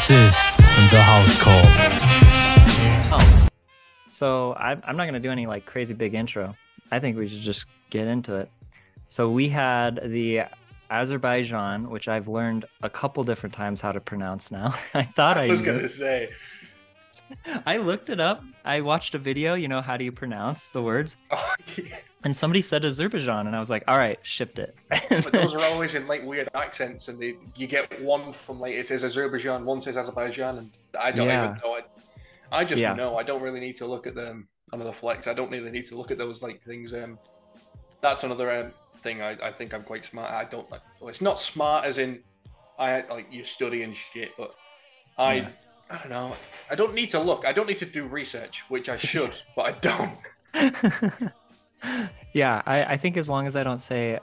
This is the house call. Oh. So I'm, I'm not going to do any like crazy big intro. I think we should just get into it. So we had the Azerbaijan, which I've learned a couple different times how to pronounce now. I thought I, I was gonna say. I looked it up. I watched a video, you know, how do you pronounce the words? Oh, yeah. And somebody said Azerbaijan, and I was like, all right, shipped it. But those are always in like weird accents, and they, you get one from like it says Azerbaijan, one says Azerbaijan, and I don't Yeah. even know it. I just Yeah. know. I don't really need to look at them another flex. I don't really need to look at those like things. Um, that's another um, thing. I, I think I'm quite smart. I don't like. Well, it's not smart as in I like you study and shit, but I. I don't know. I don't need to look. I don't need to do research, which I should, but I don't. yeah, I, I think as long as I don't say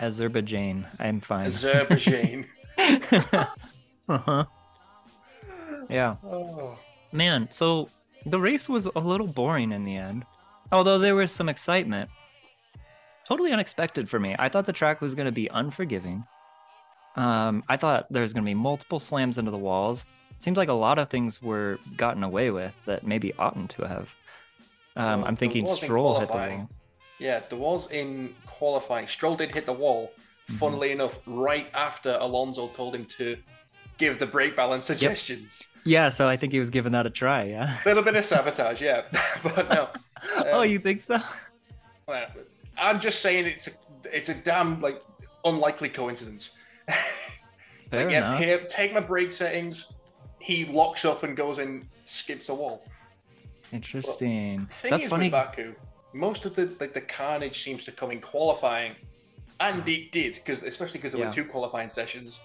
Azerbaijan, I'm fine. Azerbaijan. uh-huh. Yeah. oh. Man, so the race was a little boring in the end, although there was some excitement. Totally unexpected for me. I thought the track was going to be unforgiving. Um, I thought there was going to be multiple slams into the walls. Seems like a lot of things were gotten away with that maybe oughtn't to have. Um, Well, I'm thinking Stroll hit the wall. Yeah, there was in qualifying. Stroll did hit the wall. Mhm. Funnily enough, right after Alonso told him to give the brake balance suggestions. Yeah, so I think he was giving that a try. Yeah. A little bit of sabotage, yeah, but no. oh, Um, you think so? Well, I'm just saying it's a it's a damn like unlikely coincidence. Like, yeah, here, take my brake settings. He locks up and goes and skips a wall. Interesting. That's funny. Baku, most of the like the carnage seems to come in qualifying, and it did because especially because there Yeah. were two qualifying sessions,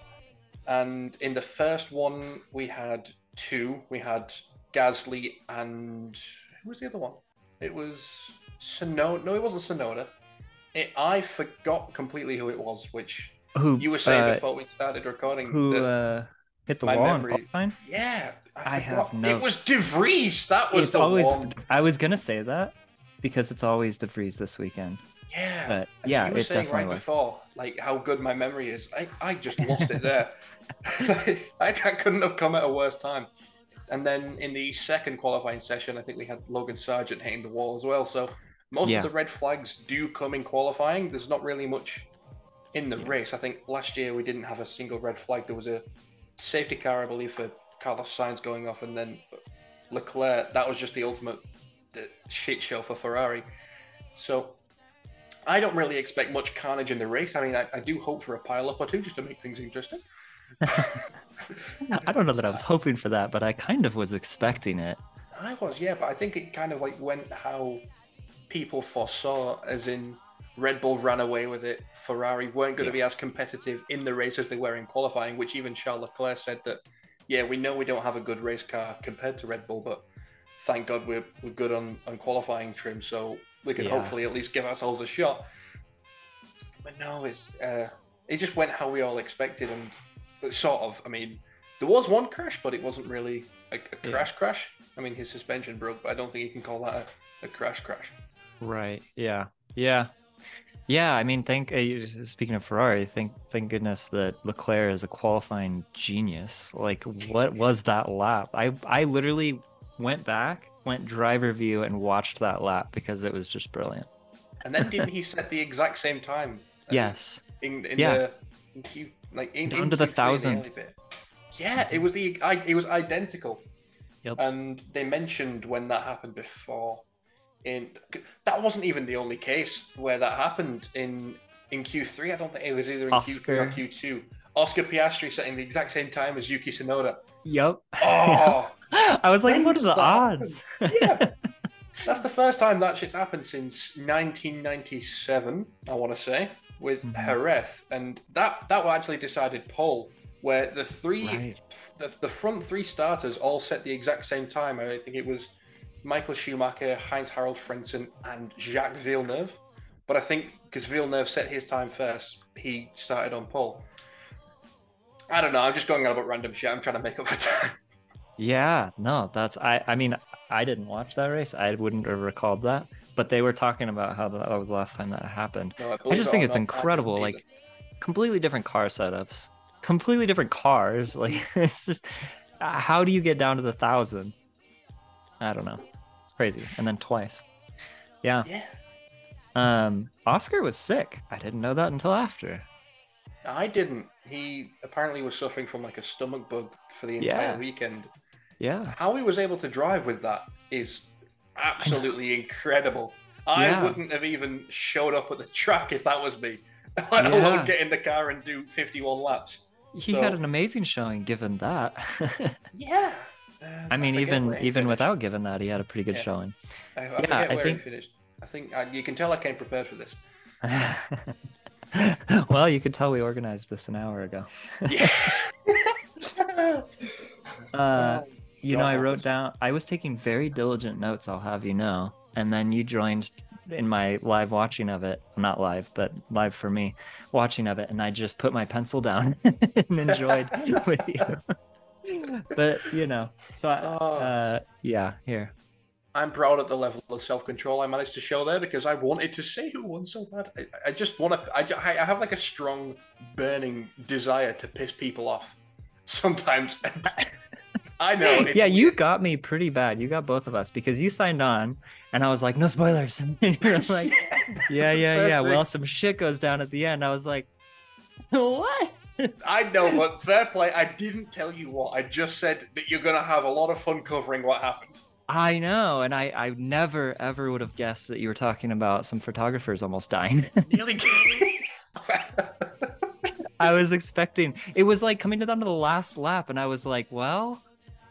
and in the first one we had two. We had Gasly and who was the other one? It was Tsunoda. No, it wasn't Tsunoda. It, I forgot completely who it was. Which Who you were saying uh, before we started recording. who that- uh, hit the my wall memory- on qualifying? yeah, I forgot. have It was notes. De Vries. That was it's the always. one. I was gonna say that because it's always De Vries this weekend. Yeah. But And yeah, you were saying right was. before, like how good my memory is. I, I just lost it there. I, I couldn't have come at a worse time. And then in the second qualifying session, I think we had Logan Sargeant hitting the wall as well. So most Yeah. of the red flags do come in qualifying. There's not really much in the Yeah. race. I think last year we didn't have a single red flag. There was a safety car, I believe, for Carlos Sainz going off, and then Leclerc. That was just the ultimate uh, shit show for Ferrari. So I don't really expect much carnage in the race. I mean, I, I do hope for a pile up or two just to make things interesting. I don't know that I was hoping for that, but I kind of was expecting it. I was, yeah, but I think it kind of like went how people foresaw, as in Red Bull ran away with it. Ferrari weren't going to be as competitive in the race as they were in qualifying, which even Charles Leclerc said that, yeah, we know we don't have a good race car compared to Red Bull, but thank God we're, we're good on, on qualifying trim, so we can Yeah. hopefully at least give ourselves a shot. But no, it's uh, it just went how we all expected, and sort of. I mean, there was one crash, but it wasn't really a, a Yeah. crash crash. I mean, his suspension broke, but I don't think you can call that a, a crash crash. Right. Yeah. Yeah. Yeah. I mean, thank. Uh, speaking of Ferrari, thank thank goodness that Leclerc is a qualifying genius. Like, what was that lap? I I literally went back, went driver view, and watched that lap because it was just brilliant. And then didn't he set the exact same time? Yes. In, in Yeah. the in Q, like in, in the thousand. Yeah, it was the I, it was identical. Yep. And they mentioned when that happened before. In that wasn't even the only case where that happened in in Q3. I don't think it was either in Q3 or Q2. Oscar Piastri setting the exact same time as Yuki Tsunoda. Yep. Oh, I was like, what are the odds? yeah. That's the first time that shit's happened since 1997, I want to say, with Mhm. Jerez, and that that actually decided pole, where the three, Right. the, the front three starters all set the exact same time. I think it was Michael Schumacher, Heinz Harald Frentzen, and Jacques Villeneuve. But I think because Villeneuve set his time first, he started on pole. I don't know. I'm just going on about random shit. I'm trying to make up for time. Yeah, no, that's I I mean, I didn't watch that race. I wouldn't have recalled that. But they were talking about how that was the last time that happened. No, I believe just think it's incredible. Like completely different car setups, completely different cars. Like it's just uh, how do you get down to the thousand? I don't know. Crazy. And then twice. Yeah. Yeah. Um, Oscar was sick. I didn't know that until after. I didn't. He apparently was suffering from like a stomach bug for the entire Yeah. weekend. Yeah. How he was able to drive with that is absolutely incredible. I Yeah. wouldn't have even showed up at the track if that was me. Let Yeah. alone get in the car and do 51 laps. He So- had an amazing showing given that. Yeah. Uh, I mean, forget even even without given that, he had a pretty good Yeah. showing. I, I Yeah, forget I think-. I think I, you can tell I came prepared for this. well, you could tell we organized this an hour ago. Uh, you know, I wrote down. I was taking very diligent notes. I'll have you know. And then you joined in my live watching of it. Not live, but live for me, watching of it. And I just put my pencil down and enjoyed with you. But you know, so I, Oh. uh, yeah, here. I'm proud at the level of self-control I managed to show there because I wanted to say who won so bad. I, I just want to. I, I have like a strong, burning desire to piss people off. Sometimes. I know. It's yeah, you got me pretty bad. You got both of us because you signed on, and I was like, no spoilers. And you're like, yeah, yeah, First yeah. Well, some shit goes down at the end. I was like, what? I know, but fair play. I didn't tell you what. I just said that you're gonna have a lot of fun covering what happened. I know, and I, I never ever would have guessed that you were talking about some photographers almost dying. Nearly. I was expecting it was like coming down to the last lap, and I was like, well,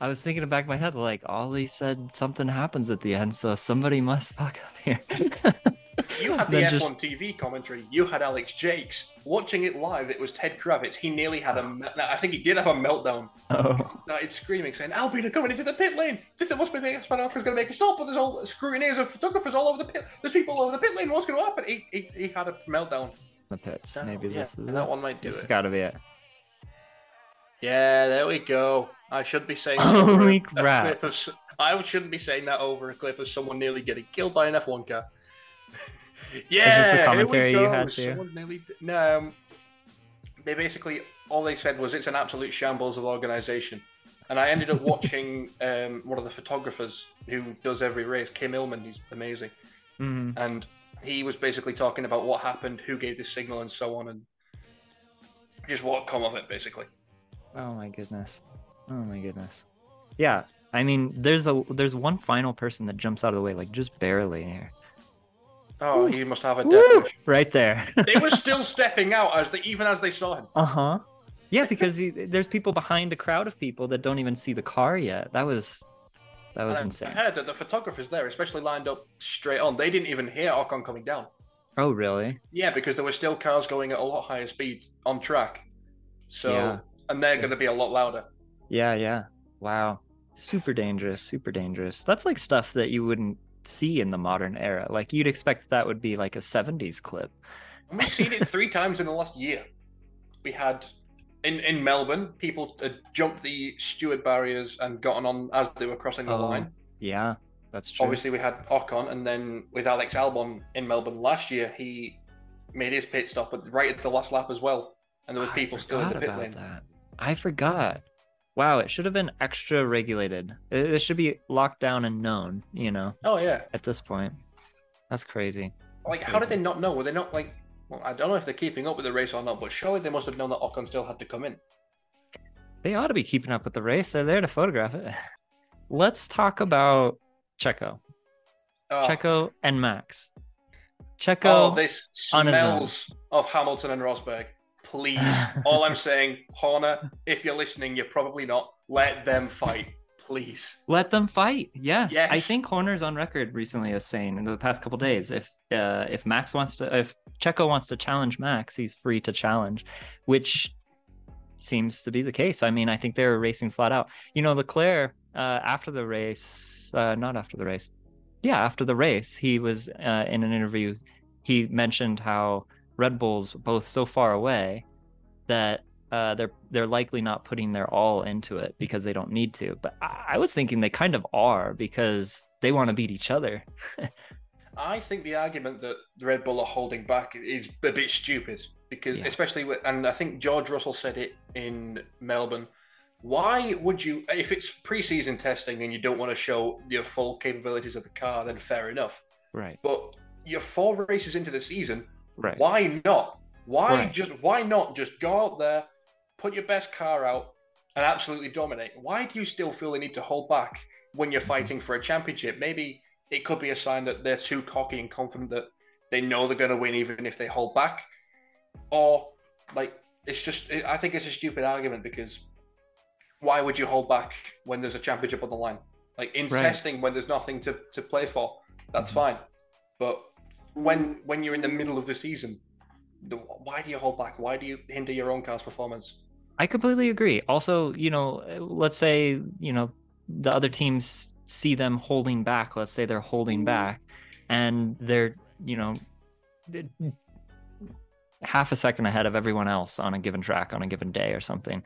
I was thinking in the back of my head, like Ollie said something happens at the end, so somebody must fuck up here. you had the F1 just- TV commentary. You had Alex Jacques watching it live. It was Ted Kravitz. He nearly had a. Oh. me- I think he did have a meltdown. oh, Started screaming, saying, "Alpine are coming into the pit lane. This must be the Espanol is going to make a stop." But there's all scrutineers of photographers all over the pit. There's people all over the pit lane. What's going to happen? He, he, he had a meltdown. the pits. Oh, Maybe yeah, this is and that one might do This it. has got to be it. Yeah, there we go. I should be saying Holy over a- a crap. of I shouldn't be saying that over a clip of someone nearly getting killed by an F1 car. yeah, the here we commentary you had? Someone's nearly no. Um, they basically all they said was it's an absolute shambles of organization, and I ended up watching um, one of the photographers who does every race, Kym Illman. He's amazing, Mhm. and he was basically talking about what happened, who gave the signal, and so on, and just what come of it, basically. Oh my goodness. Oh my goodness. Yeah, I mean, there's a there's one final person that jumps out of the way, like just barely here. Oh, he must have a death Woo! wish. Right there. they were still stepping out as they even as they saw him. Uh huh. Yeah, because he, there's people behind a crowd of people that don't even see the car yet. That was that was And insane. I heard that the photographers there, especially lined up straight on, they didn't even hear Ocon coming down. Oh really? Yeah, because there were still cars going at a lot higher speed on track. So, Yeah. and they're going to be a lot louder. Yeah, yeah. Wow. Super dangerous. Super dangerous. That's like stuff that you wouldn't see in the modern era. Like you'd expect that would be like a 70s clip. And we've seen it three times in the last year. We had in in Melbourne, people had jumped the steward barriers and gotten on as they were crossing the Oh, line. Yeah, that's true. Obviously, we had Ocon, and then with Alex Albon in Melbourne last year, he made his pit stop at, right at the last lap as well, and there were people still in the pit lane. That. I forgot. Wow, it should have been extra regulated. It, it should be locked down and known, you know, Oh yeah, at this point. That's crazy. like how did they not know? Were they not like? Well, I don't know if they're keeping up with the race or not, but surely they must have known that Ocon still had to come in. They ought to be keeping up with the race. They're there to photograph it. Let's talk about Checo. Oh, Checo and Max. Checo. oh this on his own. smells of Hamilton and Rosberg. Please, all I'm saying, Horner, if you're listening, you're probably not. Let them fight, please. Let them fight. Yes. yes. I think Horner's on record recently as saying in the past couple days if uh, if Max wants to if Checo wants to challenge Max, he's free to challenge, which seems to be the case. I mean, I think they're racing flat out. You know, Leclerc uh, after the race, uh, not after the race. Yeah, after the race, he was uh, in an interview. He mentioned how Red Bull's both so far away that uh, they're they're likely not putting their all into it because they don't need to. But I, I was thinking they kind of are because they want to beat each other. I think the argument that the Red Bull are holding back is a bit stupid because, Yeah. especially with, and I think George Russell said it in Melbourne why would you, if it's preseason testing and you don't want to show your full capabilities of the car, then fair enough. Right. But you're four races into the season. Right. Why not? Why Right. just why not just go out there, put your best car out, and absolutely dominate? Why do you still feel the need to hold back when you're fighting for a championship? Maybe it could be a sign that they're too cocky and confident that they know they're going to win even if they hold back, or like it's just I think it's a stupid argument because why would you hold back when there's a championship on the line? Like in Right. testing when there's nothing to, to play for, that's Mhm. fine. But when when you're in the middle of the season, the, why do you hold back? Why do you hinder your own car's performance? I completely agree. Also, you know, let's say, you know, the other teams see them holding back. Let's say they're holding mm-hmm. back and they're, you know, half a second ahead of everyone else on a given track on a given day or something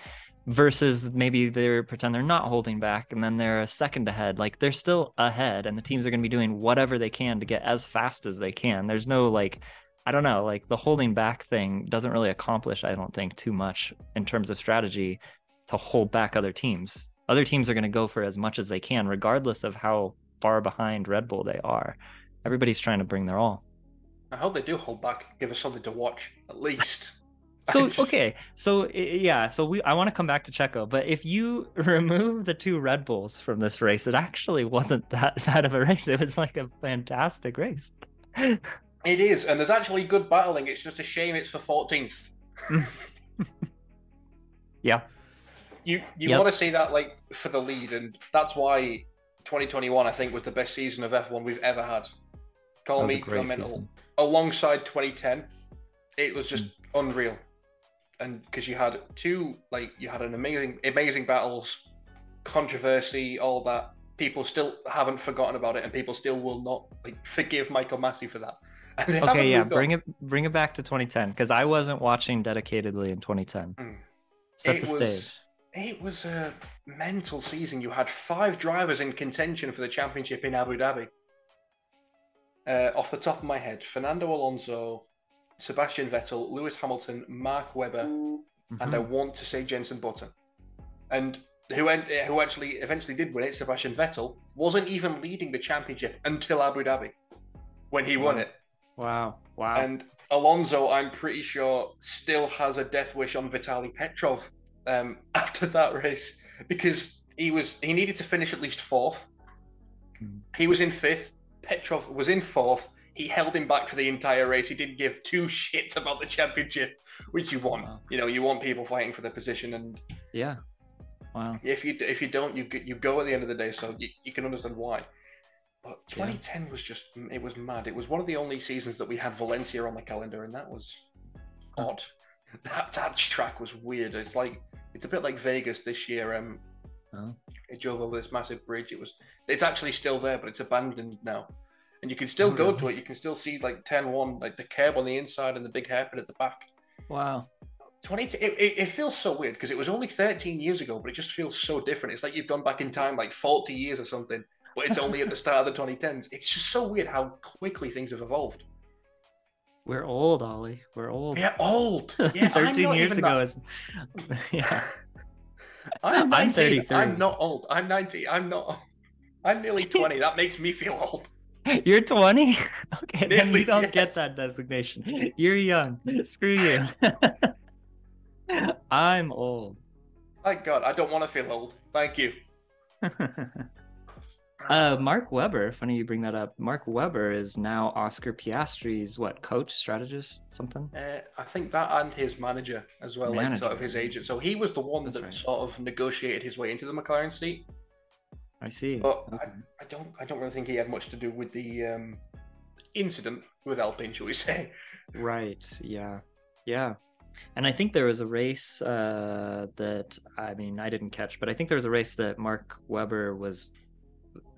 versus maybe they're pretend they're not holding back and then they're a second ahead like they're still ahead and the teams are going to be doing whatever they can to get as fast as they can there's no like i don't know like the holding back thing doesn't really accomplish i don't think too much in terms of strategy to hold back other teams other teams are going to go for as much as they can regardless of how far behind red bull they are everybody's trying to bring their all I hope they do hold back. Give us something to watch at least. So okay, so yeah, so we I want to come back to Checo, but if you remove the two Red Bulls from this race, it actually wasn't that bad of a race. It was like a fantastic race. It is, and there's actually good battling. It's just a shame it's for 14th. Yeah. You you Yep. want to see that like for the lead, and that's why 2021 I think was the best season of F1 we've ever had. Call me mental. Alongside 2010, it was just Mm. unreal, and because you had two like you had an amazing amazing battles, controversy, all that. People still haven't forgotten about it, and people still will not like forgive Michael Masi for that. And they haven't Okay, yeah, on. bring it bring it back to 2010 because I wasn't watching dedicatedly in 2010. Mm. Set it the was, stage. It was a mental season. You had five drivers in contention for the championship in Abu Dhabi. Uh, off the top of my head, Fernando Alonso, Sebastian Vettel, Lewis Hamilton, Mark Webber, and I want to say Jenson Button. And who who actually eventually did win it, Sebastian Vettel, wasn't even leading the championship until Abu Dhabi when he won it. Wow, wow. And Alonso, I'm pretty sure, still has a death wish on Vitaly Petrov um, after that race because he was he needed to finish at least fourth. Hmm. He was in fifth. Petrov was in fourth. He held him back for the entire race. He didn't give two shits about the championship, which you want. Wow. You know, you want people fighting for their position, and yeah. Wow. if you if you don't, you you go at the end of the day. So you, you can understand why. But Yeah. 2010 was just it was mad. It was one of the only seasons that we had Valencia on the calendar, and that was odd. That that track was weird. It's like it's a bit like Vegas this year. Um, Oh. it drove over this massive bridge. It was it's actually still there, but it's abandoned now. And you can still Oh, go really? to it. You can still see like 10-1, like the curb on the inside and the big hairpin at the back. Wow. 20 it, it, it feels so weird because it was only 13 years ago but it just feels so different it's like you've gone back in time like 40 years or something but it's only at the start of the 2010s it's just so weird how quickly things have evolved We're old, Ollie. We're old. yeah old yeah 13 years ago that- is yeah. I'm I'm 33. I'm not old I'm 90 I'm not i'm nearly 20 that makes me feel old You're 20? Okay, then Nearly, you don't get that designation. You're young. Screw you. I'm old. thank god i don't want to feel old thank you uh, Mark Webber, funny you bring that up. Mark Webber is now Oscar Piastri's what coach, strategist, something? Uh, I think that and his manager as well, like sort of his agent. So he was the one That's that right. sort of negotiated his way into the McLaren seat. I see. But Okay. I don't I don't really think he had much to do with the um, incident with Alpine, shall we say? Right. Yeah. Yeah. And I think there was a race uh, that I mean I didn't catch, but I think there was a race that Mark Webber was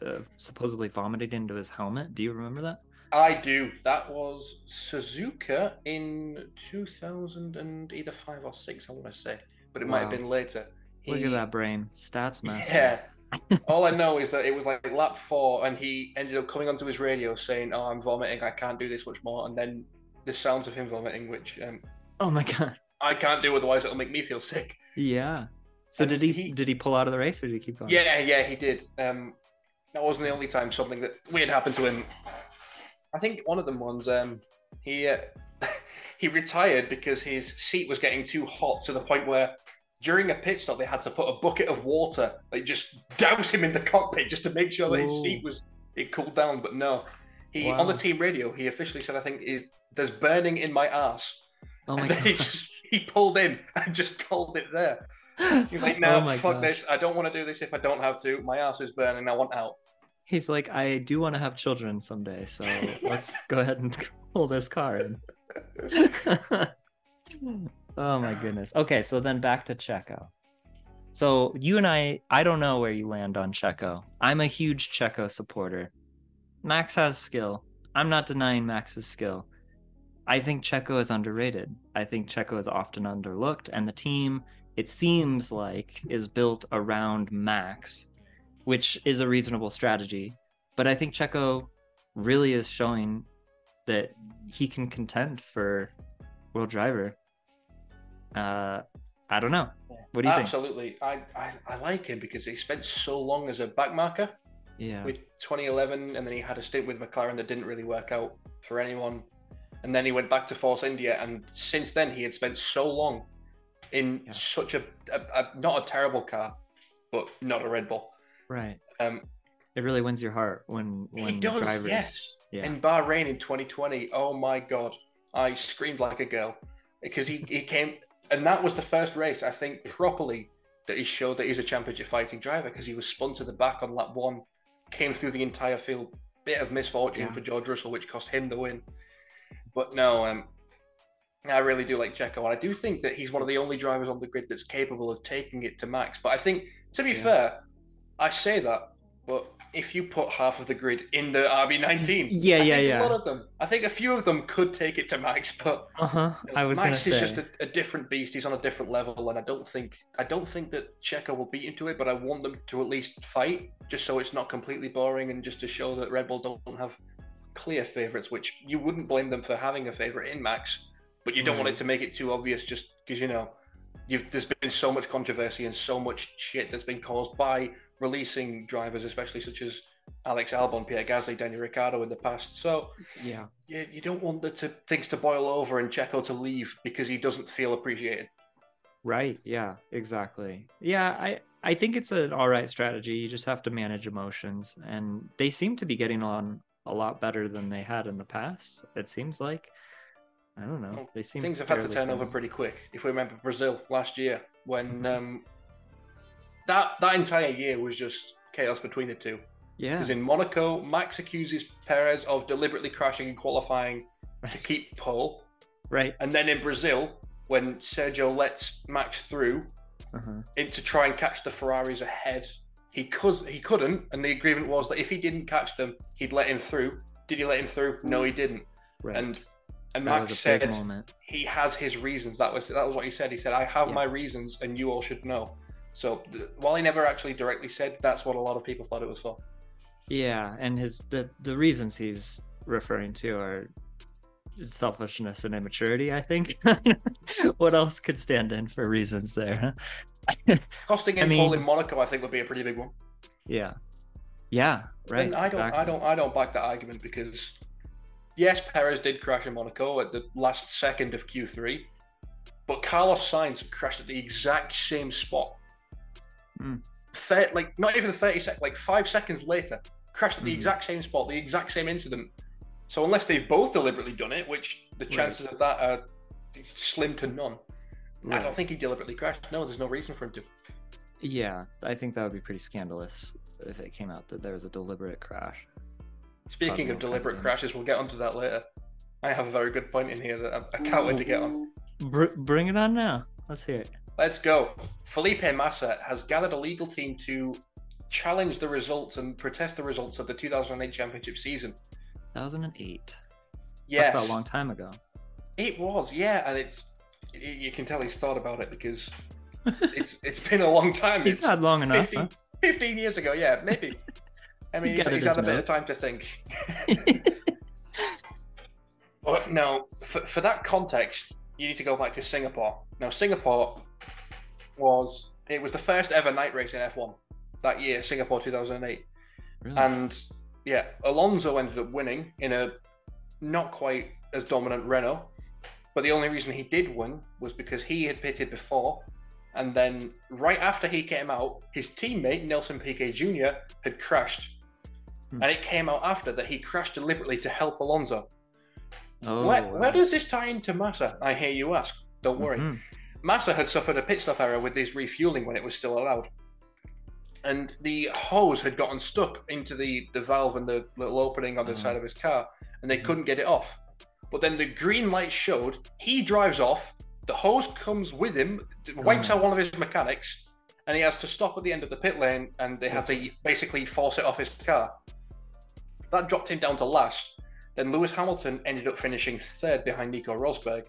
uh, supposedly vomited into his helmet. Do you remember that? I do. That was Suzuka in 2000 and either five or six, I want to say, but it might have been later. Look at that brain, stats master. Yeah. All I know is that it was like lap four, and he ended up coming onto his radio saying, "Oh, I'm vomiting. I can't do this much more." And then the sounds of him vomiting, which um, Oh my god. I can't do, otherwise it'll make me feel sick. Yeah. So And did he, he- did he pull out of the race or did he keep going? Yeah, yeah, he did. Um, that wasn't the only time something that weird happened to him. I think one of them ones. Um, he uh, he retired because his seat was getting too hot to the point where during a pit stop they had to put a bucket of water, like just douse him in the cockpit just to make sure that his seat was it cooled down. But no, he on the team radio he officially said, "I think is there's burning in my ass," Oh my and then he just he pulled in and just called it there. He's like, "No, oh fuck God. this. I don't want to do this if I don't have to. My ass is burning. I want out." He's like, I do want to have children someday, so let's go ahead and pull this car in. Oh my goodness. Okay, so then back to Checo. So you and I, I don't know where you land on Checo. I'm a huge Checo supporter. Max has skill. I'm not denying Max's skill. I think Checo is underrated. I think Checo is often underlooked, and the team, it seems like, is built around Max, which is a reasonable strategy. But I think Checo really is showing that he can contend for world driver. Uh, I don't know. What do you think? Absolutely. I, I, I like him because he spent so long as a backmarker Yeah. with 2011, and then he had a stint with McLaren that didn't really work out for anyone. And then he went back to Force India, and since then he had spent so long in Yeah. such a, a, a not a terrible car, but not a Red Bull. Right. Um, It really wins your heart when when he does, drivers. yes. Yeah. In Bahrain in 2020, oh my god, I screamed like a girl because he, he came, and that was the first race I think properly that he showed that he's a championship fighting driver because he was spun to the back on lap one, came through the entire field. Bit of misfortune Yeah. for George Russell, which cost him the win. But no, um, I really do like Checo, and I do think that he's one of the only drivers on the grid that's capable of taking it to max. But I think, to be Yeah. fair, I say that, but if you put half of the grid in the RB19, Yeah, I yeah, think yeah. A lot of them, I think a few of them could take it to max, but Uh huh. I was Max is say. just a, a different beast. He's on a different level, and I don't think I don't think that Checo will beat into it. But I want them to at least fight, just so it's not completely boring, and just to show that Red Bull don't have clear favorites. Which you wouldn't blame them for having a favorite in Max, but you don't want it to make it too obvious, just because you know, you've there's been so much controversy and so much shit that's been caused by releasing drivers, especially such as Alex Albon, Pierre Gasly, Daniel Ricciardo in the past. So yeah. you, you don't want the to, things to boil over and Checo to leave because he doesn't feel appreciated. Right. Yeah. Exactly. Yeah. I I think it's an all right strategy. You just have to manage emotions, and they seem to be getting on a lot better than they had in the past. It seems like. I don't know. They seem Things have had to turn over pretty quick. If we remember Brazil last year, when um, that that entire year was just chaos between the two. Yeah. Because in Monaco, Max accuses Perez of deliberately crashing and qualifying to Right. keep pole, Right. and then in Brazil, when Sergio lets Max through, Uh-huh. in to try and catch the Ferraris ahead. He could he couldn't, and the agreement was that if he didn't catch them, he'd let him through. Did he let him through? No, he didn't. Right. And and that Max a said he has his reasons. That was that was what he said. He said, "I have Yeah. my reasons, and you all should know." So th- while he never actually directly said, that's what a lot of people thought it was for. Yeah, and his the the reasons he's referring to are selfishness and immaturity. I think. what else could stand in for reasons there? Costing I him pole mean- in Monaco, I think, would be a pretty big one. yeah, yeah, right. And I don't, I don't, I don't back that argument because yes, Perez did crash in Monaco at the last second of Q3, but Carlos Sainz crashed at the exact same spot. Mm. Thir- like not even thirty seconds, like five seconds later, crashed at the Mhm. exact same spot, the exact same incident. So unless they've both deliberately done it, which the Right. chances of that are slim to none. I don't think he deliberately crashed. No, there's no reason for him to. Yeah, I think that would be pretty scandalous if it came out that there was a deliberate crash. Speaking of deliberate crashes, we'll get onto that later. I have a very good point in here that I, I can't wait to get on. Br- bring it on now. Let's hear it. Let's go. Felipe Massa has gathered a legal team to challenge the results and protest the results of the 2008 championship season. 2008. Yes, That's a long time ago. it was. Yeah, and it's y- you can tell he's thought about it because it's it's been a long time. He's It's not long enough. Huh? 15 years ago. Yeah, maybe. I mean, He's he's, got it he's had a bit of time to think. But no, for, for that context, you need to go back to Singapore. Now, Singapore was It was the first ever night race in F1 that year, Singapore 2008. Really? And yeah, Alonso ended up winning in a not quite as dominant Renault. But the only reason he did win was because he had pitted before. And then right after he came out, his teammate, Nelson Piquet Jr., had crashed. And it came out after that he crashed deliberately to help Alonso. oh, where, wow. where does this tie into Massa? I hear you ask. Don't worry. Mhm. Massa had suffered a pit stop error with his refueling when it was still allowed. And the hose had gotten stuck into the, the valve and the little opening on the Oh. side of his car, and they Mhm. couldn't get it off. But then the green light showed, he drives off, the hose comes with him, wipes Oh. out one of his mechanics, and he has to stop at the end of the pit lane, and they had to basically force it off his car. That dropped him down to last. Then Lewis Hamilton ended up finishing third behind Nico Rosberg.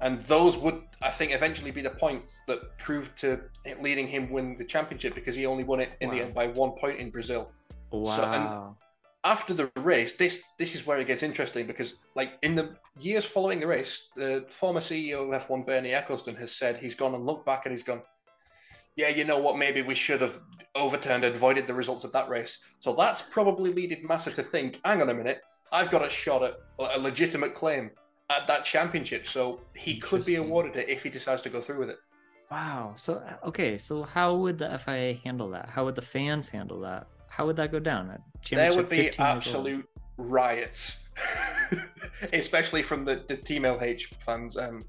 And those would, I think, eventually be the points that proved to leading him win the championship because he only won it in the end by one point in Brazil. Wow. After the race, this this is where it gets interesting because, like in the years following the race, the former CEO of F1 Bernie Ecclestone has said he's gone and looked back and he's gone, yeah, you know what? Maybe we should have overturned and avoided the results of that race. So that's probably leaded Massa to think, hang on a minute, I've got a shot at a legitimate claim at that championship. So he could be awarded it if he decides to go through with it. Wow. So okay. So how would the FIA handle that? How would the fans handle that? How would that go down? There would be 15 years old. absolute riots, especially from the, the Team LH fans. Um,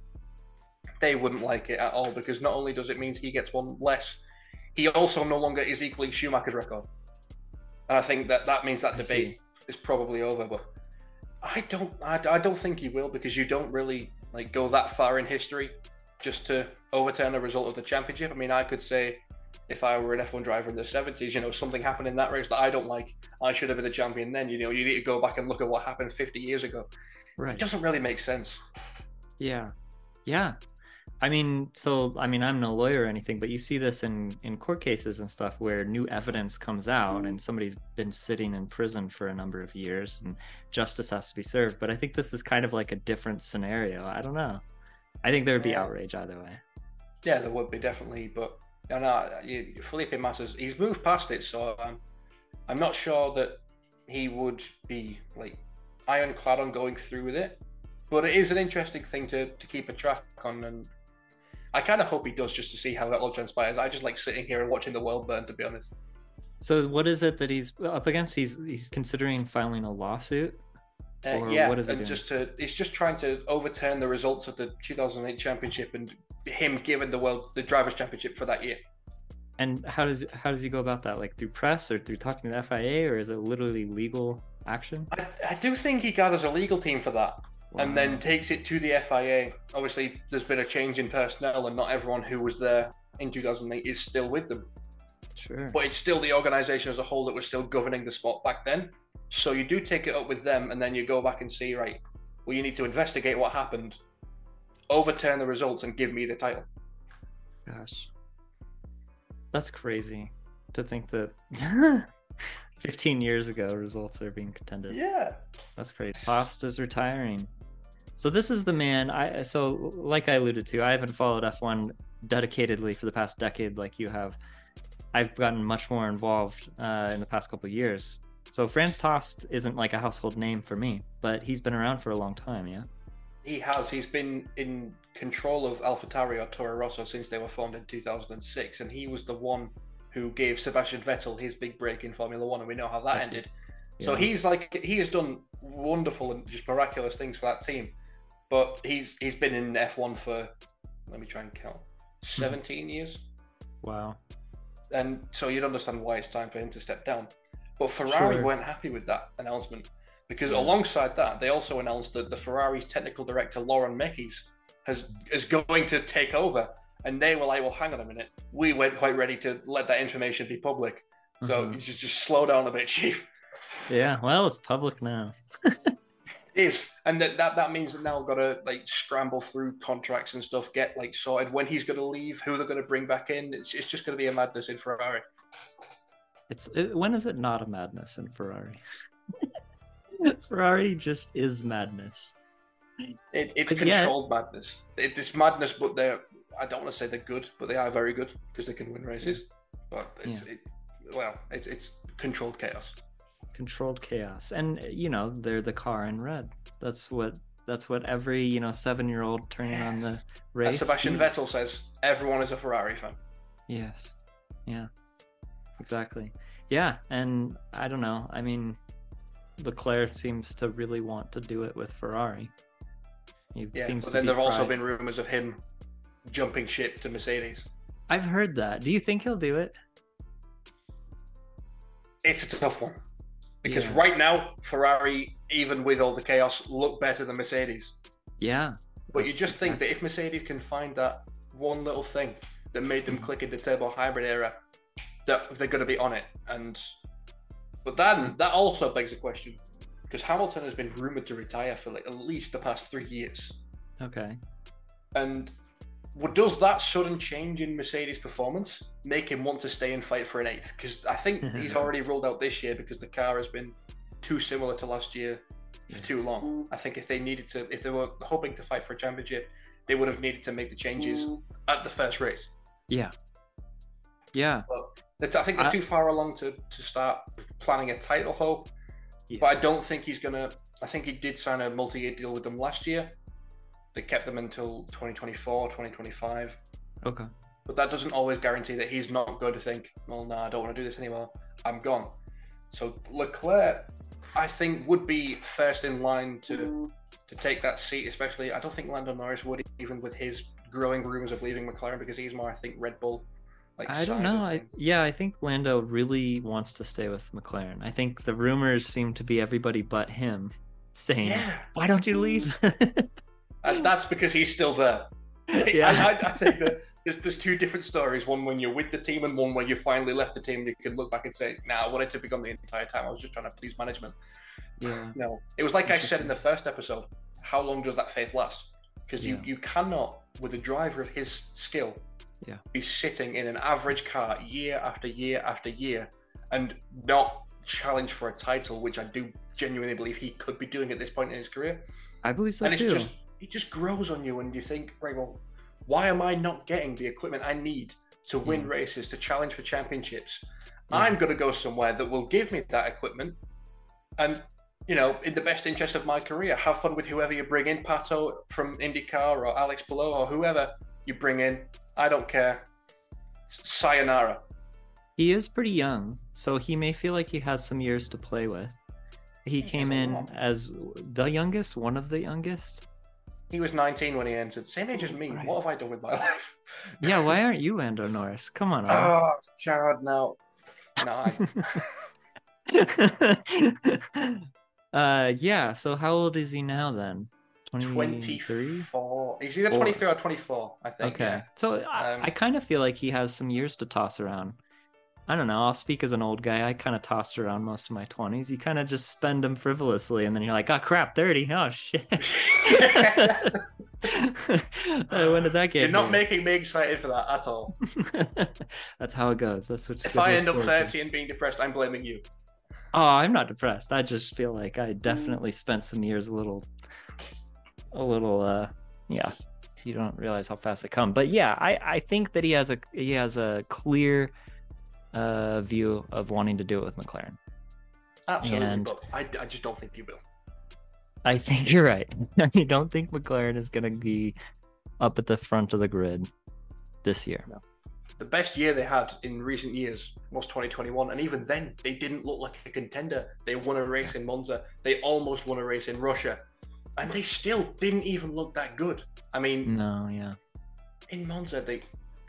they wouldn't like it at all because not only does it mean he gets one less, he also no longer is equaling Schumacher's record. And I think that that means that debate is probably over. But I don't, I, I don't think he will because you don't really like go that far in history just to overturn the result of the championship. I mean, I could say if I were an F1 driver in the 70s, you know, something happened in that race that I don't like. I should have been the champion then. You know, you need to go back and look at what happened 50 years ago. It doesn't really make sense. Yeah. Yeah. I mean, so I mean, I'm no lawyer or anything, but you see this in in court cases and stuff where new evidence comes out and somebody's been sitting in prison for a number of years and justice has to be served. But I think this is kind of like a different scenario. I don't know. I think there would be Yeah. outrage either way. Yeah, there would be definitely, but I know you, Felipe Massa's he's moved past it, so um, I'm not sure that he would be like ironclad on going through with it. But it is an interesting thing to, to keep a track on, and I kind of hope he does just to see how that all transpires. I just like sitting here and watching the world burn, to be honest. So what is it that he's up against? He's he's considering filing a lawsuit. Uh, yeah, what is it and doing? just to it's just trying to overturn the results of the 2008 championship and him giving the world the drivers' championship for that year. And how does how does he go about that? Like through press or through talking to the FIA, or is it literally legal action? I, I do think he gathers a legal team for that. And then takes it to the FIA. Obviously, there's been a change in personnel, and not everyone who was there in 2008 is still with them. sure. But it's still the organization as a whole that was still governing the sport back then. So you do take it up with them, and then you go back and see, right, well, you need to investigate what happened, overturn the results, and give me the title. Gosh. That's crazy to think that 15 years ago results are being contended. Yeah. That's crazy. Fast is retiring. So this is the man I so like I alluded to, I haven't followed F1 dedicatedly for the past decade like you have. I've gotten much more involved uh, in the past couple of years. So Franz Tost isn't like a household name for me, but he's been around for a long time, yeah. He has. He's been in control of AlphaTauri or Toro Rosso since they were formed in 2006, and he was the one who gave Sebastian Vettel his big break in Formula One, and we know how that ended. So he's like he has done wonderful and just miraculous things for that team, but he's he's been in F1 for let me try and count 17 years, wow. and so you'd understand why it's time for him to step down. But Ferrari Sure. weren't happy with that announcement because Yeah. alongside that, they also announced that the Ferrari's technical director Laurent Mekies has is going to take over, and they were like, "Well, hang on a minute, we weren't quite ready to let that information be public." So Mhm. you just just slow down a bit, chief. Yeah, well, it's public now. is and that, that that means that now got to like scramble through contracts and stuff get like sorted when he's going to leave who they're going to bring back in it's, it's just going to be a madness in ferrari It's it, when is it not a madness in Ferrari? Ferrari just is madness. it, it's But controlled madness it, it's madness but they're I don't want to say they're good, but they are very good because they can win races. But it's, it, well, it's it's controlled chaos. Controlled chaos, and eh, you know they're the car in red. That's what that's what every you know seven year old turning on the race. As Sebastian sees. Vettel says, everyone is a Ferrari fan. Yes. Yeah. Exactly. Yeah, and I don't know. I mean, Leclerc seems to really want to do it with Ferrari. He Yeah, seems but to then be there have also been rumors of him jumping ship to Mercedes. I've heard that. Do you think he'll do it? It's a tough one because Yeah. right now Ferrari, even with all the chaos, look better than Mercedes. Yeah. But you just think that if Mercedes can find that one little thing that made them click in the turbo hybrid era, that they're going to be on it. And but then that also begs a question because Hamilton has been rumored to retire for like at least the past three years. Okay. And does that sudden change in Mercedes' performance make him want to stay and fight for an eighth? Because I think he's already ruled out this year because the car has been too similar to last year for too long. I think if they needed to, if they were hoping to fight for a championship, they would have needed to make the changes at the first race. Yeah. Yeah. But I think they're I- too far along to, to start planning a title hope. Yeah. But I don't think he's gonna. I think he did sign a multi-year deal with them last year. They kept them until 2024, 2025. Okay. But that doesn't always guarantee that he's not going to think, well, no, I don't want to do this anymore. I'm gone. So Leclerc, I think, would be first in line to to take that seat. Especially, I don't think Lando Norris would, even with his growing rumors of leaving McLaren, because he's more, I think, Red Bull. Like I don't know. I, yeah, I think Lando really wants to stay with McLaren. I think the rumors seem to be everybody but him saying, yeah, "Why don't you leave?" and that's because he's still there. yeah. I, I, think that there's, there's two different stories. One when you're with the team, and one where you finally left the team. And you can look back and say, "Nah, I wanted to be gone the entire time. I was just trying to please management." yeah. No, it was like I said in the first episode. How long does that faith last? Because you Yeah. you cannot, with a driver of his skill, Yeah. be sitting in an average car year after year after year and not challenge for a title, which I do genuinely believe he could be doing at this point in his career. I believe so and it's too. just it just grows on you, and you think, right, well, why am I not getting the equipment I need to win Yeah. races, to challenge for championships? Yeah. I'm going to go somewhere that will give me that equipment, and you know, in the best interest of my career, have fun with whoever you bring in, Pato from IndyCar or Alex Palou or whoever you bring in. I don't care. Sayonara. He is pretty young, so he may feel like he has some years to play with. He has came in as the youngest, one of the youngest. He was 19 when he entered. Same age as me. Right. What have I done with my life? Yeah, why aren't you Lando Norris? Come on. Oh God, no. No, uh, yeah. So how old is he now then? 23? 24. He's either Or- 23 or 24, I think. Okay. yeah. So I, Um, I kind of feel like he has some years to toss around. I don't know. I'll speak as an old guy. I kind of tossed around most of my 20s. You kind of just spend them frivolously, and then you're like, oh, crap, 30. Oh, shit. Uh, when did that get You're not here? making me excited for that at all. That's how it goes. That's what. If I end up forward to. 30 and being depressed, I'm blaming you. Oh, I'm not depressed. I just feel like I definitely spent some years a little, a little, uh, yeah. You don't realize how fast they come, but yeah, I I think that he has a he has a clear, uh, view of wanting to do it with McLaren. Absolutely, And- but I, I just don't think you will. I think you're right. I don't think McLaren is going to be up at the front of the grid this year. The best year they had in recent years was 2021, and even then, they didn't look like a contender. They won a race in Monza, they almost won a race in Russia, and they still didn't even look that good. I mean, No, yeah, in Monza, they.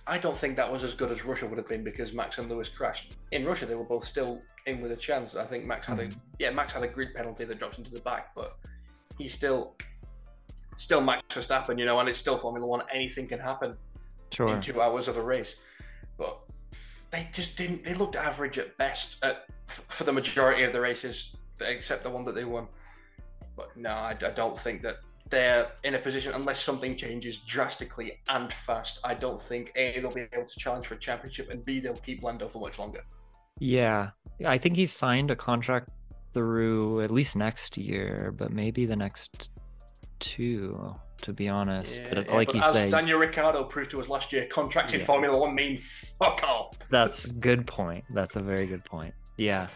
I don't think that was as good as Russia would have been because Max and Lewis crashed. In Russia, they were both still in with a chance. I think Max had a Mhm. yeah, Max had a grid penalty that dropped into the back, but he's still still Max Verstappen, you know, and it's still Formula One. Anything can happen sure. in two hours of a race, but they just didn't. They looked average at best at, for the majority of the races, except the one that they won. But no, I, I don't think that they're in a position unless something changes drastically and fast. I don't think a they'll be able to challenge for a championship, and b they'll keep Lando for much longer. Yeah, I think he's signed a contract through at least next year, but maybe the next two, to be honest. Yeah, but yeah, like but you as say, Daniel Ricciardo proved to us last year, contracts in Yeah. Formula One mean fuck all. that's good point. That's a very good point. Yeah,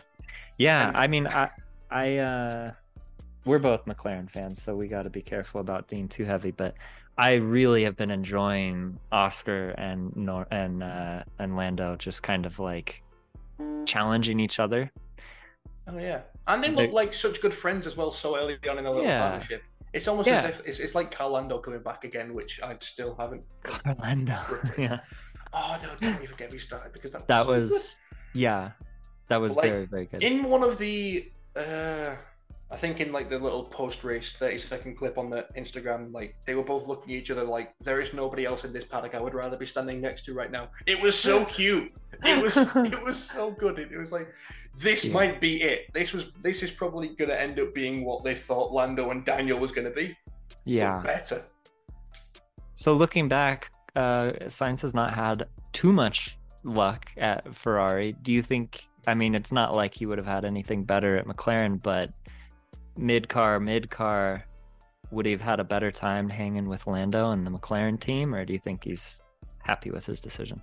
yeah. And- I mean, I, I, uh, we're both McLaren fans, so we got to be careful about being too heavy. But I really have been enjoying Oscar and Nor- and uh, and Lando just kind of like challenging each other. Oh yeah, and they look like such good friends as well. So early on in a little Yeah. partnership, it's almost Yeah. as if it's, it's like Carlando coming back again, which I still haven't. Lando, yeah, Oh no! Don't even get me started because that, was that was yeah, that was Like, very very good. in one of the uh think in like the little post race 30 second clip on the Instagram, like they were both looking at each other like there is nobody else in this paddock I would rather be standing next to right now. It was so cute. It was it was so good. It, it was like this Yeah. might be it. This was this is probably gonna end up being what they thought Lando and Daniel was gonna be. yeah. better. So looking back, uh, Sainz has not had too much luck at Ferrari. Do you think? I mean, it's not like he would have had anything better at McLaren, but mid car, mid car, would he have had a better time hanging with Lando and the McLaren team, or do you think he's happy with his decision?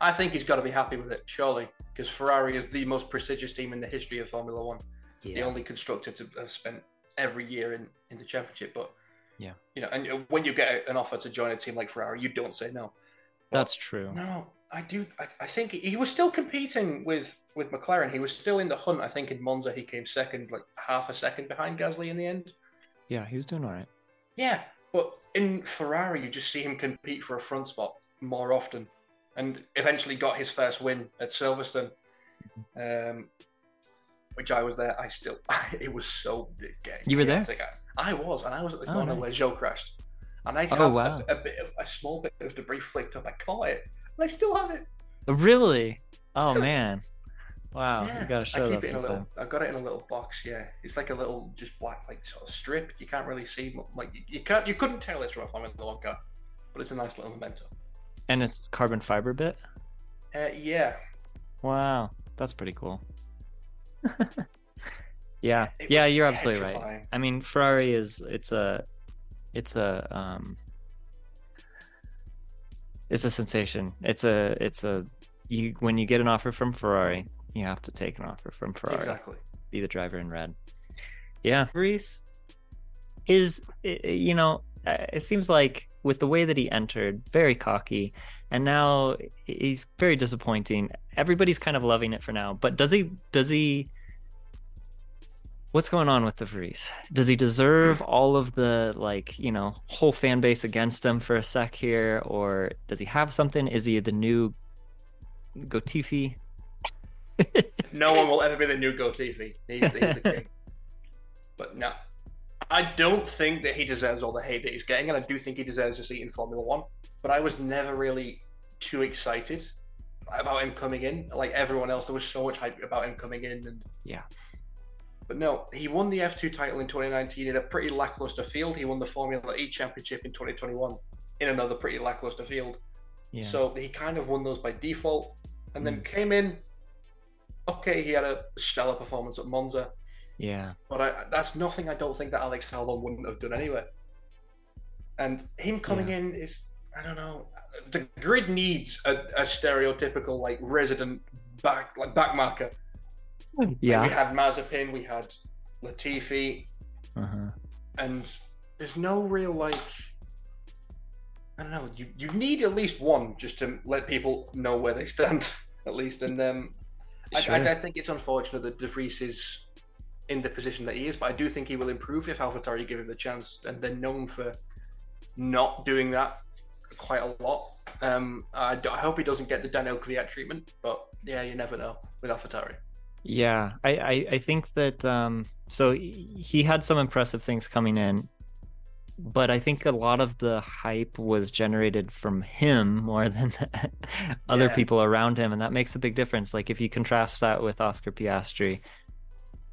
I think he's got to be happy with it, surely, because Ferrari is the most prestigious team in the history of Formula One. the only constructor to have spent every year in, in the championship. But Yeah. you know, and uh, when you get an offer to join a team like Ferrari, you don't say no. But That's true. no. I do. I, I think he was still competing with with McLaren. He was still in the hunt. I think in Monza he came second, like half a second behind Gasly in the end. Yeah, he was doing all right. Yeah, but in Ferrari, you just see him compete for a front spot more often, and eventually got his first win at Silverstone, um, which I was there. I still, it was so. You were there? I, I was, and I was at the Oh, corner nice. where Joe crashed, and I Oh, have a- a, bit of a small bit of debris flicked up. I caught it, I still have it. Really? Oh man! Wow, yeah, you gotta I keep that it in a little. I've got it in a little box. Yeah, it's like a little just black, like sort of strip. You can't really see. Like you, you can't, you couldn't tell it's from a Formula One car, but it's a nice little memento. And it's carbon fiber bit. Uh, yeah, Wow, that's pretty cool. yeah, It yeah, you're absolutely right. I mean, Ferrari is it's a it's a um it's a sensation. It's a it's a you when you get an offer from Ferrari, you have to take an offer from Ferrari. exactly. Be the driver in red. Yeah, Vries is you know uh, it seems like with the way that he entered, very cocky, and now he's very disappointing. Everybody's kind of loving it for now, but does he? Does he? What's going on with De Vries? Does he deserve all of the like you know whole fan base against him for a sec here, or does he have something? Is he the new Goatifi? No one will ever be the new Goatifi. He's, he's the king. But no, I don't think that he deserves all the hate that he's getting, and I do think he deserves a seat in Formula One. But I was never really too excited about him coming in. Like everyone else, there was so much hype about him coming in, and Yeah. But no, he won the F2 title in 2019 in a pretty lackluster field. He won the Formula E Championship in 2021 in another pretty lackluster field. Yeah. So he kind of won those by default, and then Mm. came in. Okay, he had a stellar performance at Monza, yeah. but I, that's nothing I don't think that Alex Albon wouldn't have done anyway. And him coming in is, I don't know, the grid needs a, a stereotypical like resident back like back marker. Like, we had Mazepin, we had Latifi, Uh-huh. and there's no real like I don't know. You you need at least one just to let people know where they stand, at least. And um, I, Sure. I, I think it's unfortunate that De Vries is in the position that he is, but I do think he will improve if AlphaTauri give him the chance. And they're known for not doing that quite a lot. Um, I, I hope he doesn't get the Daniel Kvyat treatment, but yeah, you never know with AlphaTauri. Yeah, I, I, I think that um, so he had some impressive things coming in, but I think a lot of the hype was generated from him more than other Yeah. people around him, and that makes a big difference. Like if you contrast that with Oscar Piastri,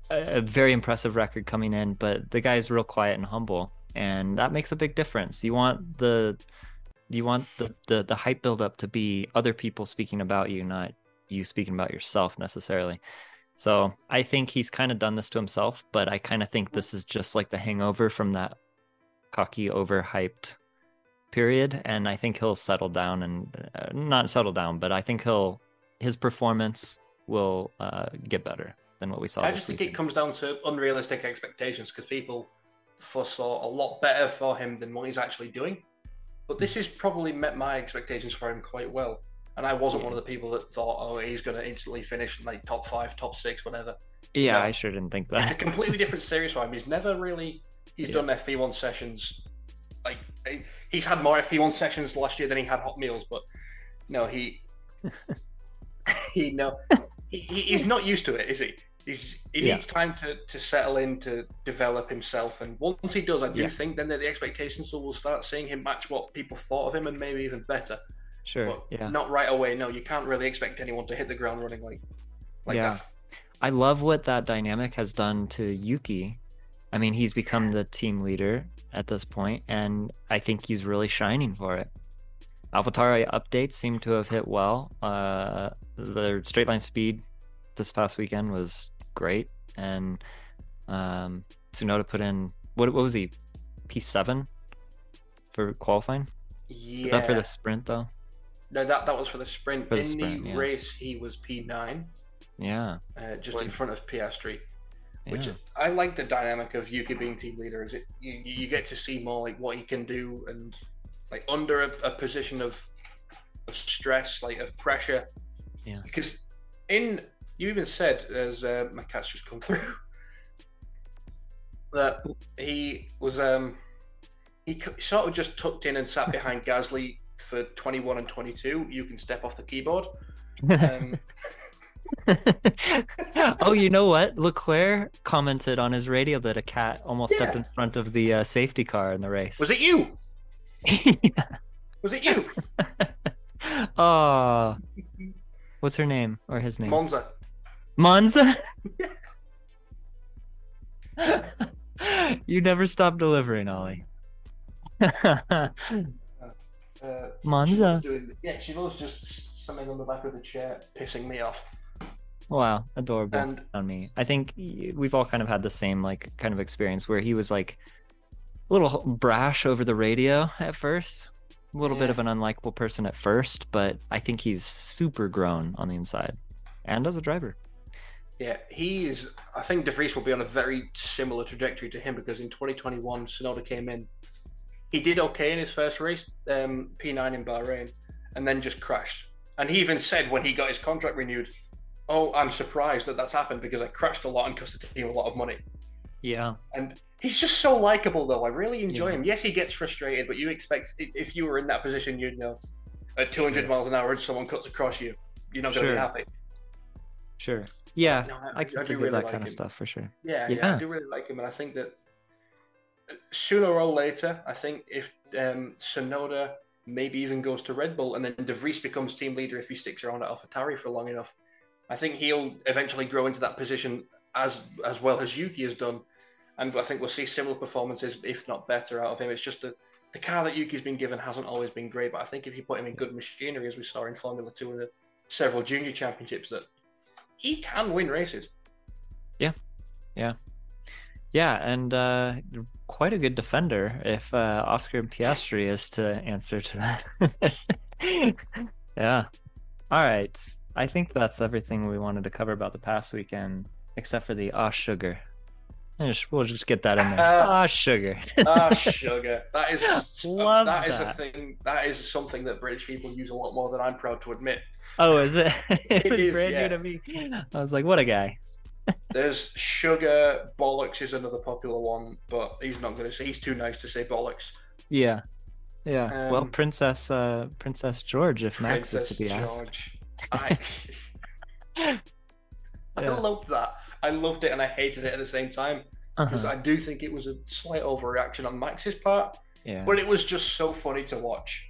a, a very impressive record coming in, but the guy's real quiet and humble, and that makes a big difference. You want the you want the the, the hype buildup to be other people speaking about you, not you speaking about yourself necessarily So I think he's kind of done this to himself, but I kind of think this is just like the hangover from that cocky, overhyped period. And I think he'll settle down and uh, not settle down, but I think he'll his performance will uh, get better than what we saw. I just think weekend. it comes down to unrealistic expectations because people foresaw a lot better for him than what he's actually doing. But this has probably met my expectations for him quite well. And I wasn't one of the people that thought, oh, he's going to instantly finish in like top five, top six, whatever. Yeah, No. I sure didn't think that. It's a completely different series for him. He's never really he's Yeah. done FP1 sessions. Like he's had more FP1 sessions last year than he had hot meals, but no, he he no he, he- he's not used to it, is he? He's, he Yeah. needs time to, to settle in to develop himself, and once he does, I do Yeah. think then that the expectations will start seeing him match what people thought of him, and maybe even better. Sure. But Yeah. not right away. No, you can't really expect anyone to hit the ground running like like Yeah. that. I love what that dynamic has done to Yuki. I mean, he's become the team leader at this point, and I think he's really shining for it. AlphaTauri updates seem to have hit well. Uh, their straight line speed this past weekend was great, and um, Tsunoda put in what, what was he? P7 for qualifying? Yeah. Not for the sprint though. No, that that was for the sprint. For the In sprint, the yeah. race, he was P9, Yeah. uh, just in front of Piastri. Which yeah. I like the dynamic of Yuki being team leader. Is it you, you get to see more like what he can do and like under a, a position of of stress, like of pressure. Yeah. Because in you even said as uh, my cat's just come through that he was um he sort of just tucked in and sat behind Gasly for 21 and 22. You can step off the keyboard. Um, oh, you know what? Leclerc commented on his radio that a cat almost stepped in front of the uh, safety car in the race. was it you? Was it you? oh, what's her name or his name? Monza. Monza. you never stop delivering, Ollie. Uh, Monza. she doing- yeah, she was just something on the back of the chair, pissing me off. wow, adorable. And on me. I think we've all kind of had the same like kind of experience where he was like a little brash over the radio at first, a little bit of an unlikable person at first, but I think he's super grown on the inside and as a driver. yeah, he is. I think De Vries will be on a very similar trajectory to him because in 2021, Tsunoda came in. He did okay in his first race, um, P9 in Bahrain, and then just crashed. And he even said when he got his contract renewed, "Oh, I'm surprised that that's happened because I crashed a lot and cost the team a lot of money." Yeah. And he's just so likable, though. I really enjoy Yeah. him. Yes, he gets frustrated, but you expect if you were in that position, you'd know at 200 Sure. miles an hour and someone cuts across you, you're not going to Sure. be happy. Sure. Yeah. No, I, I I do really that like kind him. of stuff for sure. Yeah, yeah, Yeah. I do really like him, and I think that sooner or later, I think if um, Tsunoda maybe even goes to Red Bull, and then De Vries becomes team leader if he sticks around at AlphaTauri for long enough, I think he'll eventually grow into that position as as well as Yuki has done, and I think we'll see similar performances, if not better, out of him. It's just that the car that Yuki's been given hasn't always been great, but I think if you put him in good machinery, as we saw in Formula Two and the several junior championships, that he can win races. Yeah. Yeah, and uh, quite a good defender if uh, Oscar Piastri is to answer to that. yeah. All right. I think that's everything we wanted to cover about the past weekend, except for the ah sugar. Just- we'll just get that in there. Ah sugar. Ah, sugar. That is Love that is a thing. That is something that British people use a lot more than I'm proud to admit. oh, is it? it was is, brand yeah. new to me. I was like, what a guy. There's sugar. Bollocks is another popular one, but he's not going to say. He's too nice to say bollocks. Yeah. Yeah. well, Um, Princess uh Princess George, if Max is to be asked. George. I, I Yeah. loved that. I loved it and I hated it at the same time because Uh-huh. I do think it was a slight overreaction on Max's part, Yeah. but it was just so funny to watch.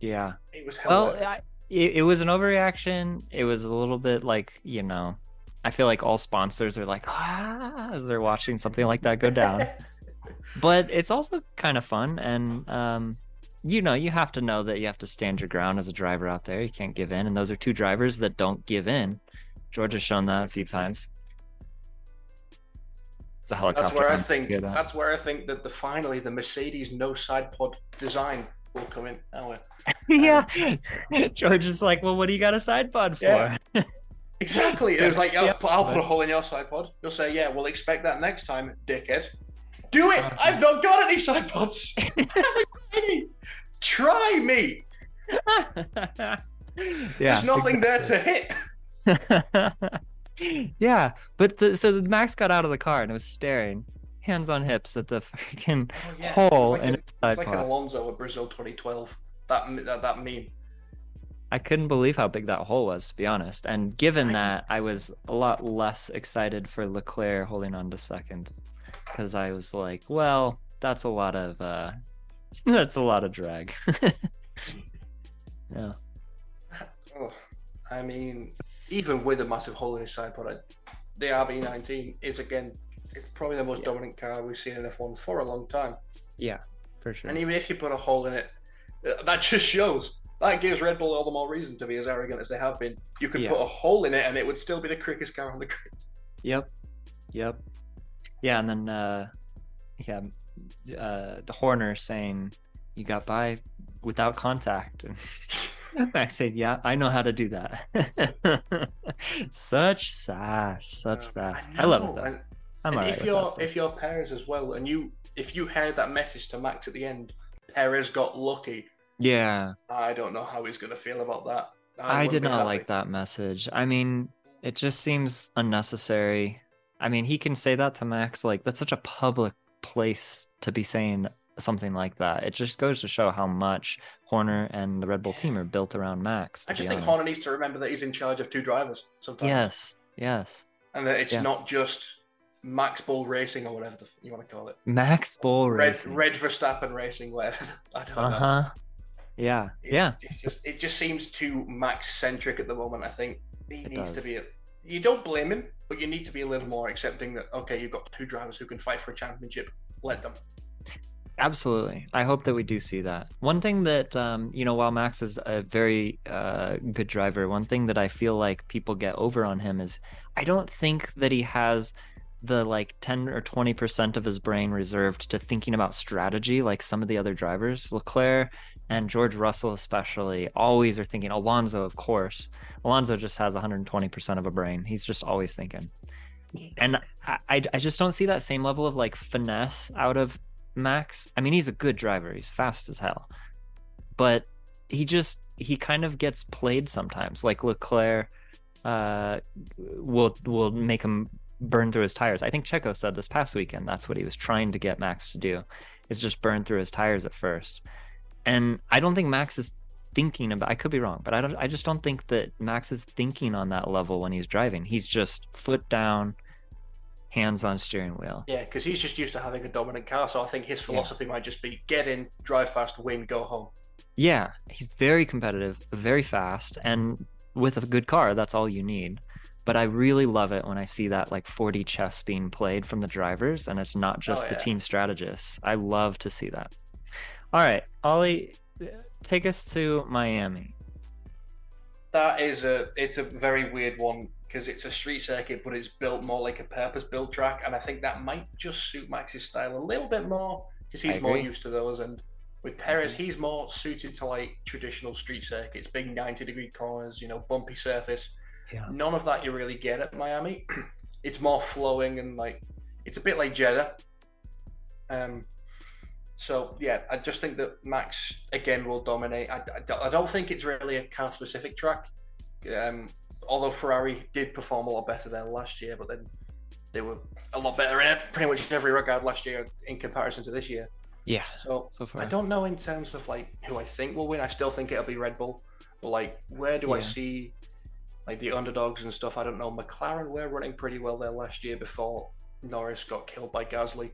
Yeah. It was Well. I, it, it was an overreaction. It was a little bit like, you know, I feel like all sponsors are like, ah, as they're watching something like that go down. but it's also kind of fun. And, um, you know, you have to know that you have to stand your ground as a driver out there. You can't give in. And those are two drivers that don't give in. George has shown that a few times. It's a helicopter. That's where I think. that. That's where I think that the finally the Mercedes no side pod design will come in. Oh, well. yeah. George is like, well, what do you got a side pod for? Yeah. Exactly. It was like, I'll, put, I'll put a hole in your side pod. You'll say, yeah, we'll expect that next time, dickhead. Do it. Uh-huh. I've not got any side pods. Any. Try me. yeah. There's nothing there to hit. yeah, but so Max got out of the car and was staring, hands on hips, at the freaking Oh, yeah. hole like in a- its side It's like an. Alonso at Brazil 2012. That that, that meme. I couldn't believe how big that hole was, to be honest. And given that, I was a lot less excited for Leclerc holding on to second, because I was like, well, that's a lot of uh, that's a lot of drag. yeah. Oh, I mean, even with a massive hole in his side pod, I- the RB19 is again, it's probably the most Yeah. dominant car we've seen in F1 for a long time. Yeah, for sure. And even if you put a hole in it, uh, that just shows that gives Red Bull all the more reason to be as arrogant as they have been. You could Yeah. put a hole in it, and it would still be the quickest car on the grid. Yep. Yep. Yeah, and then uh yeah, uh the Horner saying you got by without contact and Max said, "Yeah, I know how to do that." such sass, such sass. I, love it though. And, I'm and if you're that if you're Perez as well, and you if you heard that message to Max at the end, Perez got lucky. Yeah, I don't know how he's going to feel about that. I, wouldn't did not happy. like that message. I mean, it just seems unnecessary. I mean, he can say that to Max. Like, that's such a public place to be saying something like that. It just goes to show how much Horner and the Red Bull team are built around Max. I just think honest. Horner needs to remember that he's in charge of two drivers sometimes. Yes, yes. And that it's Yeah. not just Max Bull Racing or whatever the, f- you want to call it. Max Bull Red Racing. Red Verstappen Racing, whatever. I don't Uh know. Yeah, It's, yeah. It's just it just seems too Max centric at the moment. I think he It needs does. to be. A, you don't blame him, but you need to be a little more accepting that okay, you've got two drivers who can fight for a championship. Let them. Absolutely. I hope that we do see that. One thing that, um, you know, while Max is a very uh, good driver, one thing that I feel like people get over on him is I don't think that he has the like 10 or 20% of his brain reserved to thinking about strategy like some of the other drivers. Leclerc and George Russell, especially, always are thinking. Alonso, of course. Alonso just has 120% of a brain. He's just always thinking. And I, I, I just don't see that same level of like finesse out of Max. I mean, he's a good driver. He's fast as hell. But he just he kind of gets played sometimes. Like Leclerc uh will will make him burn through his tires. I think Checo said this past weekend that's what he was trying to get Max to do is just burn through his tires at first. And I don't think Max is thinking about I could be wrong, but I don't I just don't think that Max is thinking on that level when he's driving. He's just foot down, hands on steering wheel. Yeah, because he's just used to having a dominant car. So I think his philosophy might just be get in, drive fast, win, go home. Yeah, he's very competitive, very fast, and with a good car, that's all you need. But I really love it when I see that like 4D chess being played from the drivers and it's not oh, just the yeah. team strategists. I love to see that. All right, Ollie, take us to Miami. That is a it's a very weird one because it's a street circuit, but it's built more like a purpose-built track, and I think that might just suit Max's style a little bit more because he's more used to those. And with Perez, he's more suited to like traditional street circuits, big ninety-degree corners, you know, bumpy surface. Yeah. None of that you really get at Miami. it's more flowing and like it's a bit like Jeddah. Um, so yeah, I just think that Max again will dominate. I, I don't- I don't think it's really a car specific track. Um, although Ferrari did perform a lot better there last year, but then they were a lot better in pretty much every regard last year in comparison to this year. Yeah, So so far. I don't know in terms of like who I think will win. I still think it'll be Red Bull. But like, where do I see like the underdogs and stuff? I don't know. McLaren were running pretty well there last year before Norris got killed by Gasly.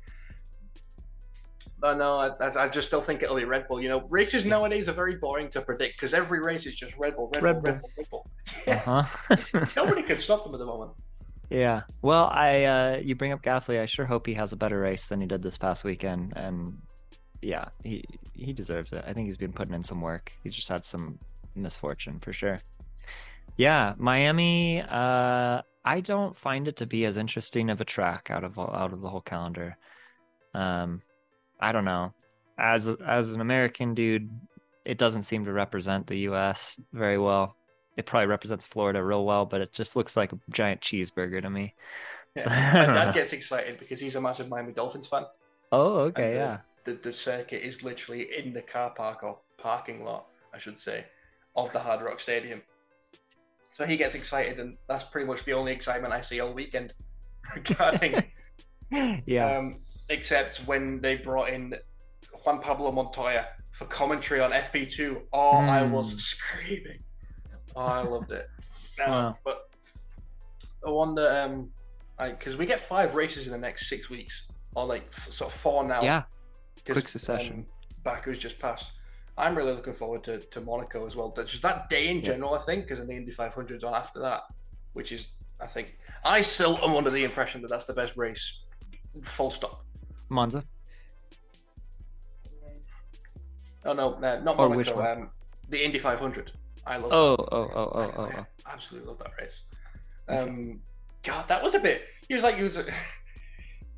But no, I, I- just still think it'll be Red Bull. You know, races nowadays are very boring to predict because every race is just Red Bull, Red, Red Bull, Red Bull, Red Bull. Uh-huh. Nobody can stop them at the moment. Yeah. Well, I uh you bring up Gasly. I sure hope he has a better race than he did this past weekend. And yeah, he he deserves it. I think he's been putting in some work. He just had some misfortune for sure. Yeah, Miami. Uh, I don't find it to be as interesting of a track out of out of the whole calendar. Um, I don't know. As as an American dude, it doesn't seem to represent the U.S. very well. It probably represents Florida real well, but it just looks like a giant cheeseburger to me. Yeah. So- My dad gets excited because he's a massive Miami Dolphins fan. Oh, and okay, the, yeah. The, the circuit is literally in the car park or parking lot, I should say, of the Hard Rock Stadium. So he gets excited, and that's pretty much the only excitement I see all weekend regarding. Yeah. um, except when they brought in Juan Pablo Montoya for commentary on FP2. Oh, I was Mm. screaming. Oh, I loved it. Um, Wow. But the one that, um, because we get five races in the next six weeks, or like sort of four now. yeah. quick succession. Um, Baku's just passed. I'm really looking forward to, to Monaco as well. That's just that day in Yeah. general, I think, because in the Indy 500's on after that, which is, I think, I still am under the impression that that's the best race. Full stop. Monza. Oh no, no not Or which Monaco. one? Um, the Indy 500. I love. Oh, that. oh, oh, oh, I- oh, I oh. absolutely love that race. Um, God, that was a bit. He was like, he was. He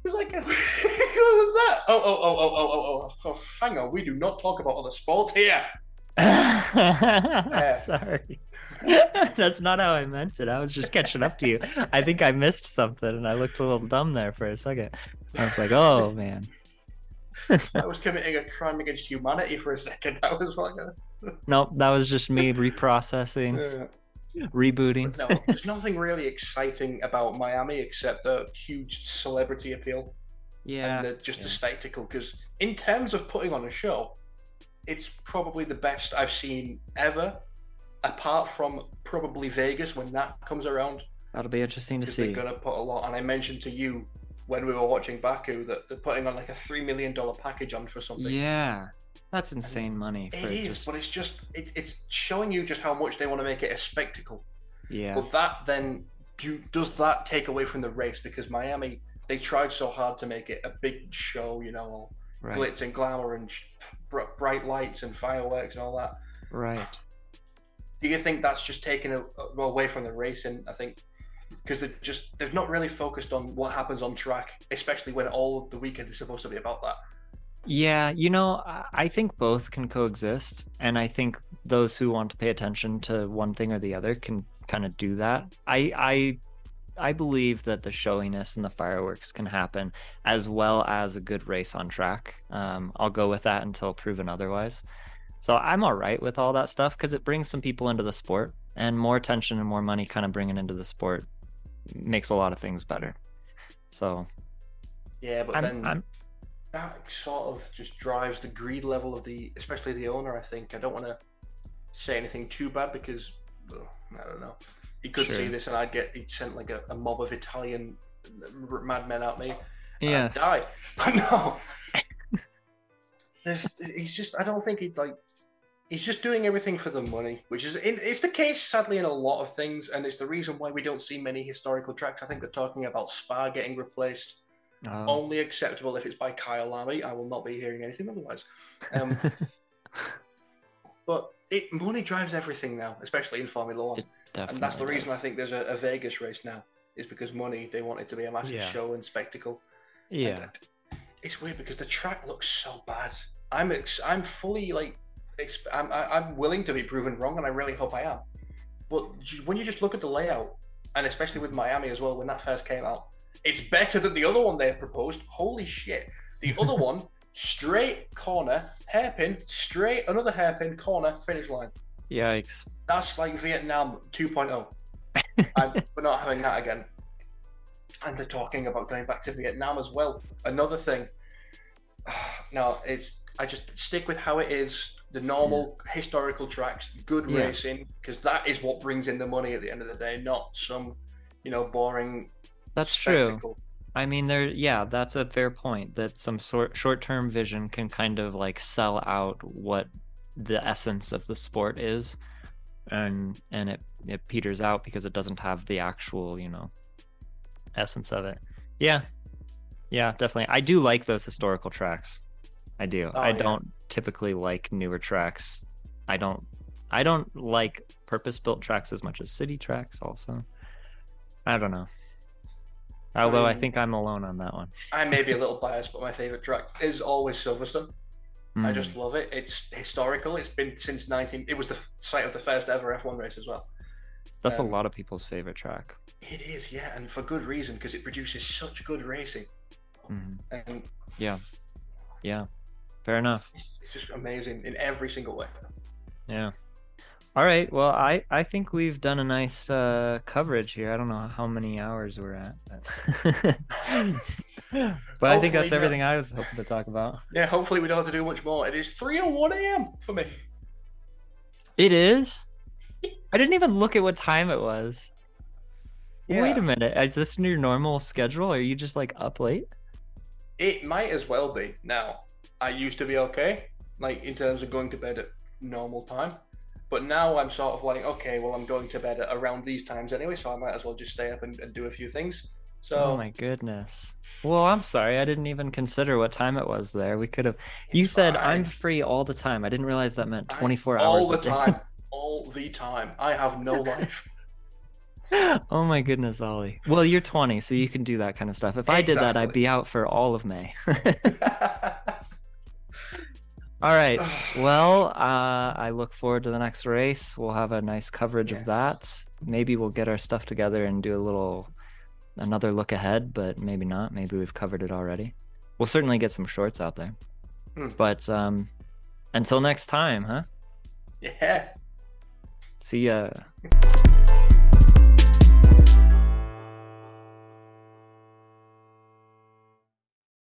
was like, what was that? Oh, oh, oh, oh, oh, oh, oh, oh, hang on. We do not talk about other sports here. Sorry. That's not how I meant it. I was just catching up to you. I think I missed something and I looked a little dumb there for a second. I was like, oh man. I was committing a crime against humanity for a second. I was like, uh, Nope, that was just me reprocessing, uh, rebooting. no, there's nothing really exciting about Miami except the huge celebrity appeal Yeah. and the, just the spectacle. Because in terms of putting on a show, it's probably the best I've seen ever, apart from probably Vegas when that comes around. That'll be interesting to see. they're going to put a lot. And I mentioned to you when we were watching Baku that they're putting on like a three million dollar package on for something. Yeah. That's insane money It is, just but it's just it, it's showing you just how much they want to make it a spectacle. yeah. But that then do does that take away from the race because Miami they tried so hard to make it a big show, you know, all Right. glitz and glamour and sh- br- bright lights and fireworks and all that. Right. Do you think that's just taken away from the racing? I think because they're just they've not really focused on what happens on track, especially when all of the weekend is supposed to be about that. Yeah, you know, I- think both can coexist, and I think those who want to pay attention to one thing or the other can kind of do that. I I I believe that the showiness and the fireworks can happen as well as a good race on track. Um, I'll go with that until proven otherwise. So I'm all right with all that stuff because it brings some people into the sport, and more attention and more money kind of bringing into the sport makes a lot of things better. So Yeah, but I'm, then I'm that sort of just drives the greed level of the, especially the owner. I think I don't want to say anything too bad because well, I don't know. He could see this and I'd get he'd sent like a, a mob of Italian madmen at me. Yeah, die. But no, there's he's just I don't think he's like he's just doing everything for the money, which is in, it's the case sadly in a lot of things, and it's the reason why we don't see many historical tracks. I think they're talking about Spa getting replaced Um, only acceptable if it's by Kyalami. I will not be hearing anything otherwise. Um, but it money drives everything now, especially in Formula One, and that's the reason I think there's a, a Vegas race now is because money. They want it to be a massive Yeah. show and spectacle. And Yeah. that- it's weird because the track looks so bad. I'm ex- I'm fully like ex- I'm I- I'm willing to be proven wrong, and I really hope I am. But when you just look at the layout, and especially with Miami as well, when that first came out, it's better than the other one they had proposed. Holy shit! The other one, straight corner, hairpin, straight another hairpin, corner, finish line. Yikes. That's like Vietnam 2.0. I'm, we're not having that again. And they're talking about going back to Vietnam as well. Another thing. No, it's I just stick with how it is. The normal historical tracks, good Yeah. racing, because that is what brings in the money at the end of the day, not some, you know, boring That's true. I mean, there, yeah, that's a fair point. That some sort short-term vision can kind of like sell out what the essence of the sport is, and and it it peters out because it doesn't have the actual, you know, essence of it. Yeah, yeah, definitely. I do like those historical tracks. I do. Oh, I yeah. don't typically like newer tracks. I don't. I don't like purpose-built tracks as much as city tracks. Also, I don't know. Although I, think I'm alone on that one. I may be a little biased, but my favorite track is always Silverstone. I Mm. just love it. It's historical. It's been since 19. It was the site of the first ever F1 race as well. that's um, a lot of people's favorite track. It is, yeah, and for good reason because it produces such good racing, Mhm. and Yeah, yeah, fair enough. it's, it's just amazing in every single way. Yeah. All right. Well, I I think we've done a nice uh, coverage here. I don't know how many hours we're at, but, but I think that's everything I was hoping to talk about. Yeah, hopefully we don't have to do much more. It is 3:01 a.m. for me. It is. I didn't even look at what time it was. Wait a minute. Is this your normal schedule? Are you just like up late? It might as well be now. I used to be okay, like in terms of going to bed at normal time, but now I'm sort of like, okay, well, I'm going to bed at around these times anyway, so I might as well just stay up and, and do a few things. So Oh my goodness. Well, I'm sorry. I didn't even consider what time it was there. We could have. You said I'm free all the time. I didn't realize that meant I- 24 hours. all a the day. time, all the time. I have no life. oh my goodness, Ollie. Well, you're 20, so you can do that kind of stuff. If I did that, I'd be out for all of May. All right. Well, uh, I look forward to the next race. We'll have a nice coverage of that. Maybe we'll get our stuff together and do a little another look ahead, but maybe not. Maybe we've covered it already. We'll certainly get some shorts out there. Hmm. But um, until next time, huh? yeah. See ya.